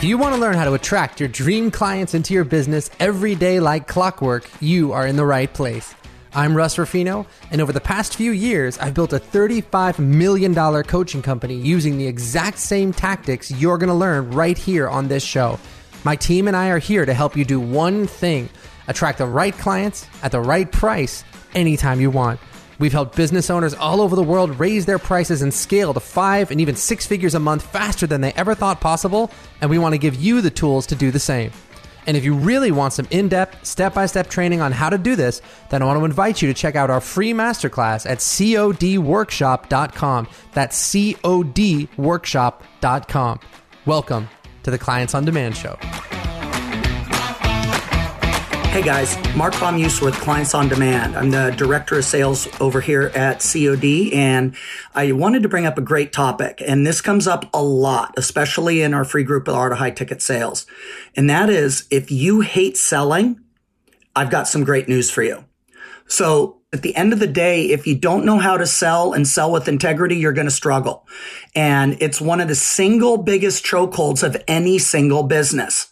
If you want to learn how to attract your dream clients into your business every day like clockwork, you are in the right place. I'm Russ Ruffino, and over the past few years, I've built a $35 million coaching company using the exact same tactics you're going to learn right here on this show. My team and I are here to help you do one thing attract the right clients at the right price anytime you want. We've helped business owners all over the world raise their prices and scale to five and even six figures a month faster than they ever thought possible, and we want to give you the tools to do the same. And if you really want some in depth, step by step training on how to do this, then I want to invite you to check out our free masterclass at codworkshop.com. That's codworkshop.com. Welcome to the Clients on Demand Show. Hey guys, Mark Baumuse with Clients on Demand. I'm the Director of Sales over here at COD, and I wanted to bring up a great topic. And this comes up a lot, especially in our free group of Art of High Ticket Sales. And that is if you hate selling, I've got some great news for you. So at the end of the day, if you don't know how to sell and sell with integrity, you're going to struggle. And it's one of the single biggest chokeholds of any single business.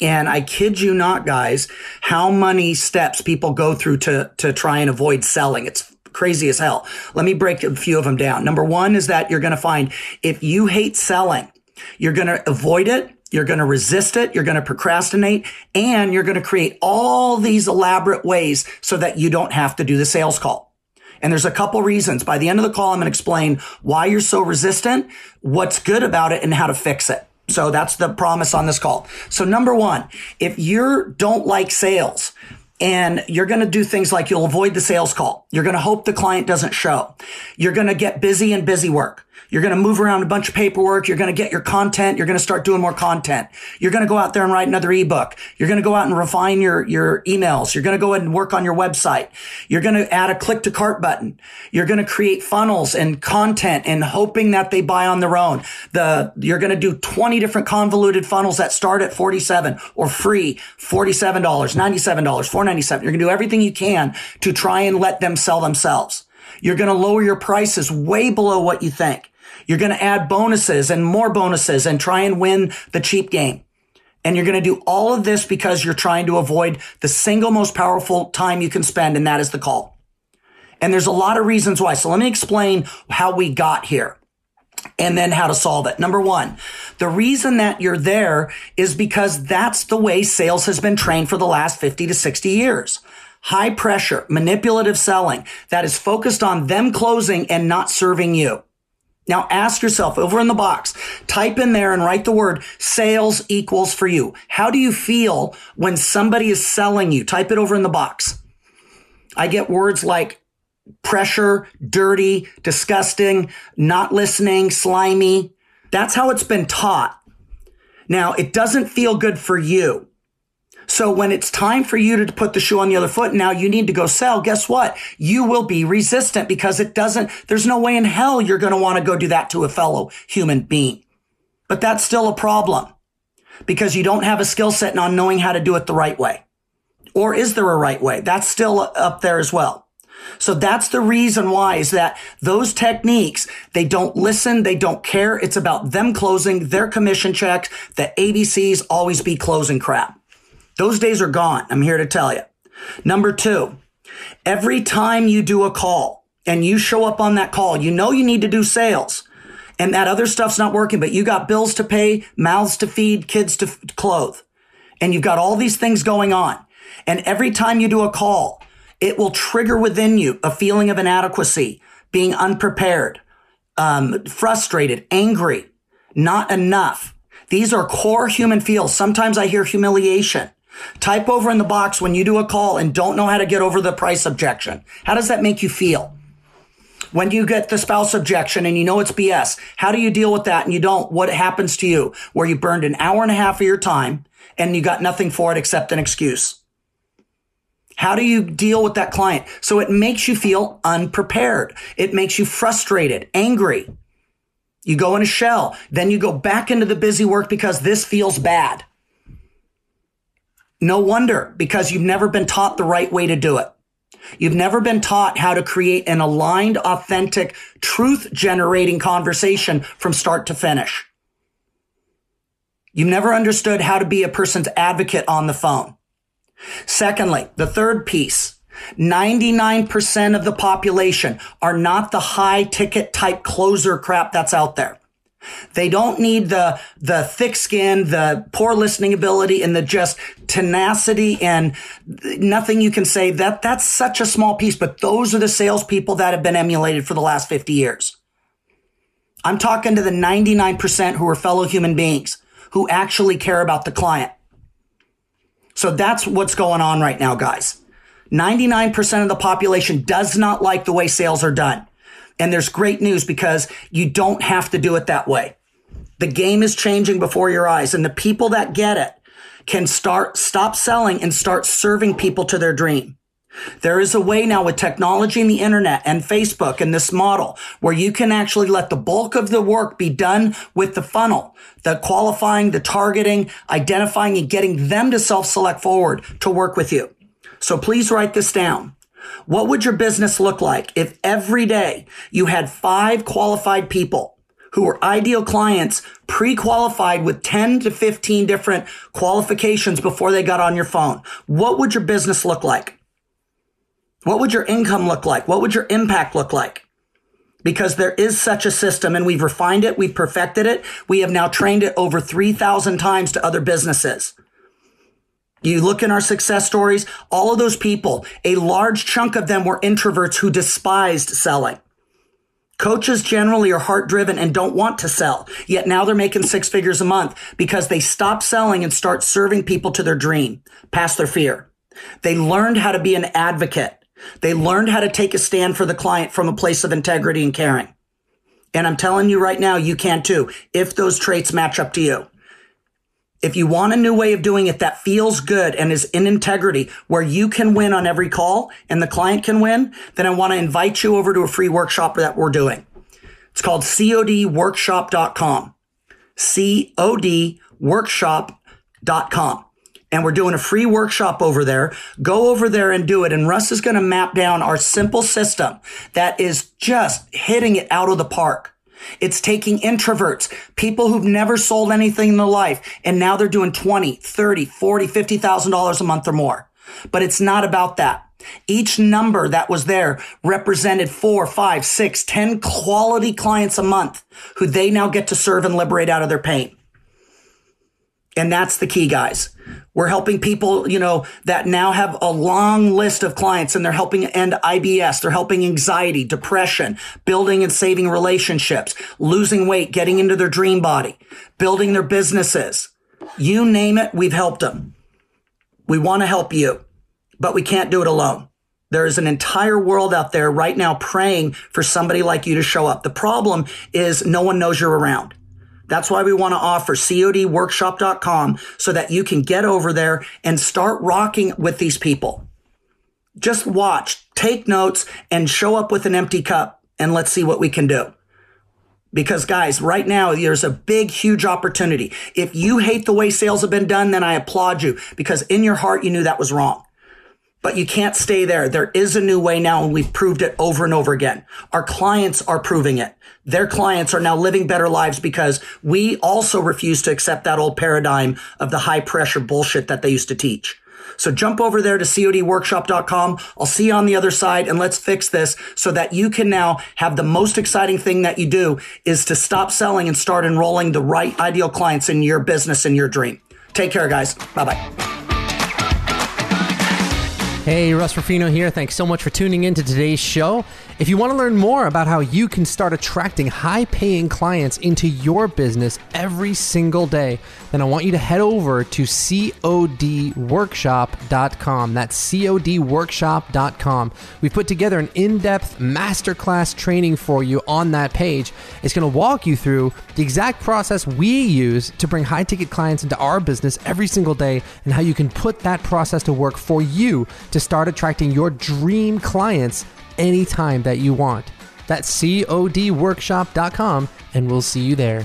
And I kid you not, guys, how many steps people go through to, to try and avoid selling. It's crazy as hell. Let me break a few of them down. Number one is that you're going to find if you hate selling, you're going to avoid it. You're going to resist it. You're going to procrastinate and you're going to create all these elaborate ways so that you don't have to do the sales call. And there's a couple reasons. By the end of the call, I'm going to explain why you're so resistant, what's good about it and how to fix it. So that's the promise on this call. So number one, if you don't like sales, and you're going to do things like you'll avoid the sales call. You're going to hope the client doesn't show. You're going to get busy and busy work. You're going to move around a bunch of paperwork. You're going to get your content. You're going to start doing more content. You're going to go out there and write another ebook. You're going to go out and refine your, your emails. You're going to go ahead and work on your website. You're going to add a click to cart button. You're going to create funnels and content and hoping that they buy on their own. The, you're going to do 20 different convoluted funnels that start at 47 or free $47, $97, 497. You're going to do everything you can to try and let them sell themselves. You're going to lower your prices way below what you think. You're going to add bonuses and more bonuses and try and win the cheap game. And you're going to do all of this because you're trying to avoid the single most powerful time you can spend, and that is the call. And there's a lot of reasons why. So let me explain how we got here and then how to solve it. Number one, the reason that you're there is because that's the way sales has been trained for the last 50 to 60 years. High pressure, manipulative selling that is focused on them closing and not serving you. Now ask yourself over in the box, type in there and write the word sales equals for you. How do you feel when somebody is selling you? Type it over in the box. I get words like pressure, dirty, disgusting, not listening, slimy. That's how it's been taught. Now it doesn't feel good for you. So when it's time for you to put the shoe on the other foot, now you need to go sell. Guess what? You will be resistant because it doesn't, there's no way in hell you're going to want to go do that to a fellow human being. But that's still a problem because you don't have a skill set on knowing how to do it the right way. Or is there a right way? That's still up there as well. So that's the reason why is that those techniques, they don't listen. They don't care. It's about them closing their commission checks. The ABCs always be closing crap. Those days are gone. I'm here to tell you. Number two, every time you do a call and you show up on that call, you know you need to do sales and that other stuff's not working, but you got bills to pay, mouths to feed, kids to clothe, and you've got all these things going on. And every time you do a call, it will trigger within you a feeling of inadequacy, being unprepared, um, frustrated, angry, not enough. These are core human feels. Sometimes I hear humiliation. Type over in the box when you do a call and don't know how to get over the price objection. How does that make you feel? When you get the spouse objection and you know it's BS, how do you deal with that and you don't? What happens to you where you burned an hour and a half of your time and you got nothing for it except an excuse? How do you deal with that client? So it makes you feel unprepared. It makes you frustrated, angry. You go in a shell. Then you go back into the busy work because this feels bad. No wonder, because you've never been taught the right way to do it. You've never been taught how to create an aligned, authentic, truth generating conversation from start to finish. You've never understood how to be a person's advocate on the phone. Secondly, the third piece, 99% of the population are not the high ticket type closer crap that's out there. They don't need the, the thick skin, the poor listening ability and the just tenacity and nothing you can say that that's such a small piece, but those are the salespeople that have been emulated for the last 50 years. I'm talking to the 99% who are fellow human beings who actually care about the client. So that's what's going on right now, guys. 99% of the population does not like the way sales are done. And there's great news because you don't have to do it that way. The game is changing before your eyes and the people that get it can start, stop selling and start serving people to their dream. There is a way now with technology and the internet and Facebook and this model where you can actually let the bulk of the work be done with the funnel, the qualifying, the targeting, identifying and getting them to self-select forward to work with you. So please write this down. What would your business look like if every day you had five qualified people who were ideal clients pre-qualified with 10 to 15 different qualifications before they got on your phone? What would your business look like? What would your income look like? What would your impact look like? Because there is such a system and we've refined it. We've perfected it. We have now trained it over 3,000 times to other businesses. You look in our success stories, all of those people, a large chunk of them were introverts who despised selling. Coaches generally are heart driven and don't want to sell, yet now they're making six figures a month because they stop selling and start serving people to their dream, past their fear. They learned how to be an advocate. They learned how to take a stand for the client from a place of integrity and caring. And I'm telling you right now, you can too, if those traits match up to you. If you want a new way of doing it that feels good and is in integrity where you can win on every call and the client can win, then I want to invite you over to a free workshop that we're doing. It's called codworkshop.com. codworkshop.com and we're doing a free workshop over there. Go over there and do it. And Russ is going to map down our simple system that is just hitting it out of the park. It's taking introverts, people who've never sold anything in their life, and now they're doing 20, 30, 40, $50,000 a month or more. But it's not about that. Each number that was there represented four, five, six, ten quality clients a month who they now get to serve and liberate out of their pain. And that's the key, guys. We're helping people, you know, that now have a long list of clients and they're helping end IBS. They're helping anxiety, depression, building and saving relationships, losing weight, getting into their dream body, building their businesses. You name it, we've helped them. We want to help you, but we can't do it alone. There is an entire world out there right now praying for somebody like you to show up. The problem is no one knows you're around. That's why we want to offer codworkshop.com so that you can get over there and start rocking with these people. Just watch, take notes and show up with an empty cup and let's see what we can do. Because guys, right now there's a big, huge opportunity. If you hate the way sales have been done, then I applaud you because in your heart, you knew that was wrong. But you can't stay there. There is a new way now and we've proved it over and over again. Our clients are proving it. Their clients are now living better lives because we also refuse to accept that old paradigm of the high pressure bullshit that they used to teach. So jump over there to codworkshop.com. I'll see you on the other side and let's fix this so that you can now have the most exciting thing that you do is to stop selling and start enrolling the right ideal clients in your business and your dream. Take care, guys. Bye bye. Hey, Russ Ruffino here. Thanks so much for tuning in to today's show. If you want to learn more about how you can start attracting high paying clients into your business every single day, then I want you to head over to codworkshop.com. That's codworkshop.com. We've put together an in depth masterclass training for you on that page. It's going to walk you through the exact process we use to bring high ticket clients into our business every single day and how you can put that process to work for you to start attracting your dream clients anytime that you want. That's codworkshop.com, and we'll see you there.